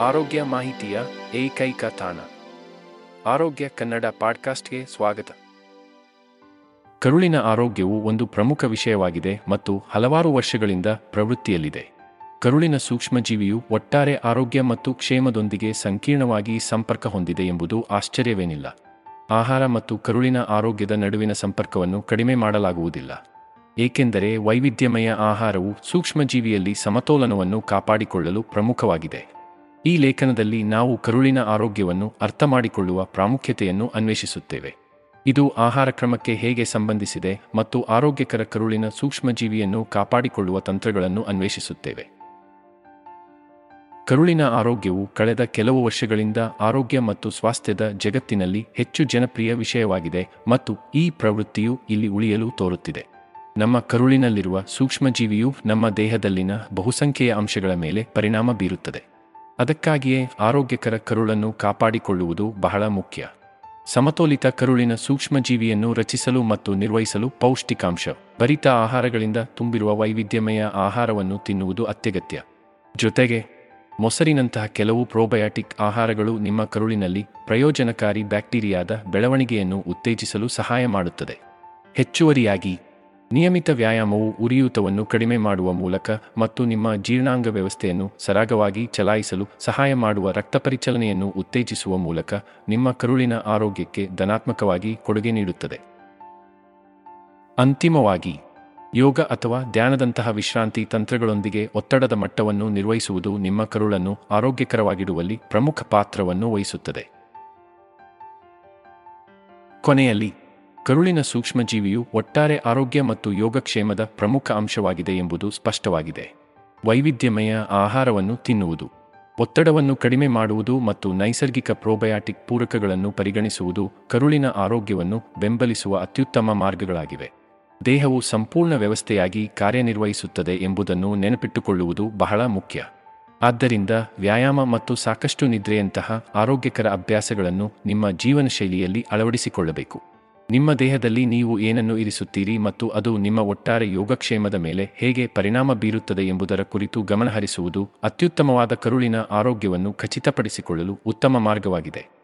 ಆರೋಗ್ಯ ಮಾಹಿತಿಯ ಏಕೈಕ ತಾಣ. ಆರೋಗ್ಯ ಕನ್ನಡ ಪಾಡ್ಕಾಸ್ಟ್ಗೆ ಸ್ವಾಗತ. ಕರುಳಿನ ಆರೋಗ್ಯವು ಒಂದು ಪ್ರಮುಖ ವಿಷಯವಾಗಿದೆ ಮತ್ತು ಹಲವಾರು ವರ್ಷಗಳಿಂದ ಪ್ರವೃತ್ತಿಯಲ್ಲಿದೆ. ಕರುಳಿನ ಸೂಕ್ಷ್ಮಜೀವಿಯು ಒಟ್ಟಾರೆ ಆರೋಗ್ಯ ಮತ್ತು ಕ್ಷೇಮದೊಂದಿಗೆ ಸಂಕೀರ್ಣವಾಗಿ ಸಂಪರ್ಕ ಹೊಂದಿದೆ ಎಂಬುದು ಆಶ್ಚರ್ಯವೇನಿಲ್ಲ. ಆಹಾರ ಮತ್ತು ಕರುಳಿನ ಆರೋಗ್ಯದ ನಡುವಿನ ಸಂಪರ್ಕವನ್ನು ಕಡಿಮೆ ಮಾಡಲಾಗುವುದಿಲ್ಲ. ಏಕೆಂದರೆ ವೈವಿಧ್ಯಮಯ ಆಹಾರವು ಸೂಕ್ಷ್ಮಜೀವಿಯಲ್ಲಿ ಸಮತೋಲನವನ್ನು ಕಾಪಾಡಿಕೊಳ್ಳಲು ಪ್ರಮುಖವಾಗಿದೆ. ಈ ಲೇಖನದಲ್ಲಿ ನಾವು ಕರುಳಿನ ಆರೋಗ್ಯವನ್ನು ಅರ್ಥಮಾಡಿಕೊಳ್ಳುವ ಪ್ರಾಮುಖ್ಯತೆಯನ್ನು ಅನ್ವೇಷಿಸುತ್ತೇವೆ. ಇದು ಆಹಾರ ಕ್ರಮಕ್ಕೆ ಹೇಗೆ ಸಂಬಂಧಿಸಿದೆ ಮತ್ತು ಆರೋಗ್ಯಕರ ಕರುಳಿನ ಸೂಕ್ಷ್ಮಜೀವಿಯನ್ನು ಕಾಪಾಡಿಕೊಳ್ಳುವ ತಂತ್ರಗಳನ್ನು ಅನ್ವೇಷಿಸುತ್ತೇವೆ. ಕರುಳಿನ ಆರೋಗ್ಯವು ಕಳೆದ ಕೆಲವು ವರ್ಷಗಳಿಂದ ಆರೋಗ್ಯ ಮತ್ತು ಸ್ವಾಸ್ಥ್ಯದ ಜಗತ್ತಿನಲ್ಲಿ ಹೆಚ್ಚು ಜನಪ್ರಿಯ ವಿಷಯವಾಗಿದೆ ಮತ್ತು ಈ ಪ್ರವೃತ್ತಿಯು ಇಲ್ಲಿ ಉಳಿಯಲು ತೋರುತ್ತಿದೆ. ನಮ್ಮ ಕರುಳಿನಲ್ಲಿರುವ ಸೂಕ್ಷ್ಮಜೀವಿಯು ನಮ್ಮ ದೇಹದಲ್ಲಿನ ಬಹುಸಂಖ್ಯೆಯ ಅಂಶಗಳ ಮೇಲೆ ಪರಿಣಾಮ ಬೀರುತ್ತದೆ. ಅದಕ್ಕಾಗಿಯೇ ಆರೋಗ್ಯಕರ ಕರುಳನ್ನು ಕಾಪಾಡಿಕೊಳ್ಳುವುದು ಬಹಳ ಮುಖ್ಯ. ಸಮತೋಲಿತ ಕರುಳಿನ ಸೂಕ್ಷ್ಮಜೀವಿಯನ್ನು ರಚಿಸಲು ಮತ್ತು ನಿರ್ವಹಿಸಲು ಪೌಷ್ಟಿಕಾಂಶ, ಭರಿತ ಆಹಾರಗಳಿಂದ ತುಂಬಿರುವ ವೈವಿಧ್ಯಮಯ ಆಹಾರವನ್ನು ತಿನ್ನುವುದು ಅತ್ಯಗತ್ಯ. ಜೊತೆಗೆ, ಮೊಸರಿನಂತಹ ಕೆಲವು ಪ್ರೋಬಯಾಟಿಕ್ ಆಹಾರಗಳು ನಿಮ್ಮ ಕರುಳಿನಲ್ಲಿ ಪ್ರಯೋಜನಕಾರಿ ಬ್ಯಾಕ್ಟೀರಿಯಾದ ಬೆಳವಣಿಗೆಯನ್ನು ಉತ್ತೇಜಿಸಲು ಸಹಾಯ ಮಾಡುತ್ತದೆ. ಹೆಚ್ಚುವರಿಯಾಗಿ ನಿಯಮಿತ ವ್ಯಾಯಾಮವು ಉರಿಯೂತವನ್ನು ಕಡಿಮೆ ಮಾಡುವ ಮೂಲಕ ಮತ್ತು ನಿಮ್ಮ ಜೀರ್ಣಾಂಗ ವ್ಯವಸ್ಥೆಯನ್ನು ಸರಾಗವಾಗಿ ಚಲಾಯಿಸಲು ಸಹಾಯ ಮಾಡುವ ರಕ್ತ ಪರಿಚಲನೆಯನ್ನು ಉತ್ತೇಜಿಸುವ ಮೂಲಕ ನಿಮ್ಮ ಕರುಳಿನ ಆರೋಗ್ಯಕ್ಕೆ ಧನಾತ್ಮಕವಾಗಿ ಕೊಡುಗೆ ನೀಡುತ್ತದೆ. ಅಂತಿಮವಾಗಿ, ಯೋಗ ಅಥವಾ ಧ್ಯಾನದಂತಹ ವಿಶ್ರಾಂತಿ ತಂತ್ರಗಳೊಂದಿಗೆ ಒತ್ತಡದ ಮಟ್ಟವನ್ನು ನಿರ್ವಹಿಸುವುದು ನಿಮ್ಮ ಕರುಳನ್ನು ಆರೋಗ್ಯಕರವಾಗಿಡುವಲ್ಲಿ ಪ್ರಮುಖ ಪಾತ್ರವನ್ನು ವಹಿಸುತ್ತದೆ. ಕೊನೆಯಲ್ಲಿ ಕರುಳಿನ ಸೂಕ್ಷ್ಮಜೀವಿಯು ಒಟ್ಟಾರೆ ಆರೋಗ್ಯ ಮತ್ತು ಯೋಗಕ್ಷೇಮದ ಪ್ರಮುಖ ಅಂಶವಾಗಿದೆ ಎಂಬುದು ಸ್ಪಷ್ಟವಾಗಿದೆ. ವೈವಿಧ್ಯಮಯ ಆಹಾರವನ್ನು ತಿನ್ನುವುದು, ಒತ್ತಡವನ್ನು ಕಡಿಮೆ ಮಾಡುವುದು ಮತ್ತು ನೈಸರ್ಗಿಕ ಪ್ರೋಬಯಾಟಿಕ್ ಪೂರಕಗಳನ್ನು ಪರಿಗಣಿಸುವುದು ಕರುಳಿನ ಆರೋಗ್ಯವನ್ನು ಬೆಂಬಲಿಸುವ ಅತ್ಯುತ್ತಮ ಮಾರ್ಗಗಳಾಗಿವೆ. ದೇಹವು ಸಂಪೂರ್ಣ ವ್ಯವಸ್ಥೆಯಾಗಿ ಕಾರ್ಯನಿರ್ವಹಿಸುತ್ತದೆ ಎಂಬುದನ್ನು ನೆನಪಿಟ್ಟುಕೊಳ್ಳುವುದು ಬಹಳ ಮುಖ್ಯ. ಆದ್ದರಿಂದ ವ್ಯಾಯಾಮ ಮತ್ತು ಸಾಕಷ್ಟು ನಿದ್ರೆಯಂತಹ ಆರೋಗ್ಯಕರ ಅಭ್ಯಾಸಗಳನ್ನು ನಿಮ್ಮ ಜೀವನ ಶೈಲಿಯಲ್ಲಿ ಅಳವಡಿಸಿಕೊಳ್ಳಬೇಕು. ನಿಮ್ಮ ದೇಹದಲ್ಲಿ ನೀವು ಏನನ್ನು ಇರಿಸುತ್ತೀರಿ ಮತ್ತು ಅದು ನಿಮ್ಮ ಒಟ್ಟಾರೆ ಯೋಗಕ್ಷೇಮದ ಮೇಲೆ ಹೇಗೆ ಪರಿಣಾಮ ಬೀರುತ್ತದೆ ಎಂಬುದರ ಕುರಿತು ಗಮನಹರಿಸುವುದು ಅತ್ಯುತ್ತಮವಾದ ಕರುಳಿನ ಆರೋಗ್ಯವನ್ನು ಖಚಿತಪಡಿಸಿಕೊಳ್ಳಲು ಉತ್ತಮ ಮಾರ್ಗವಾಗಿದೆ.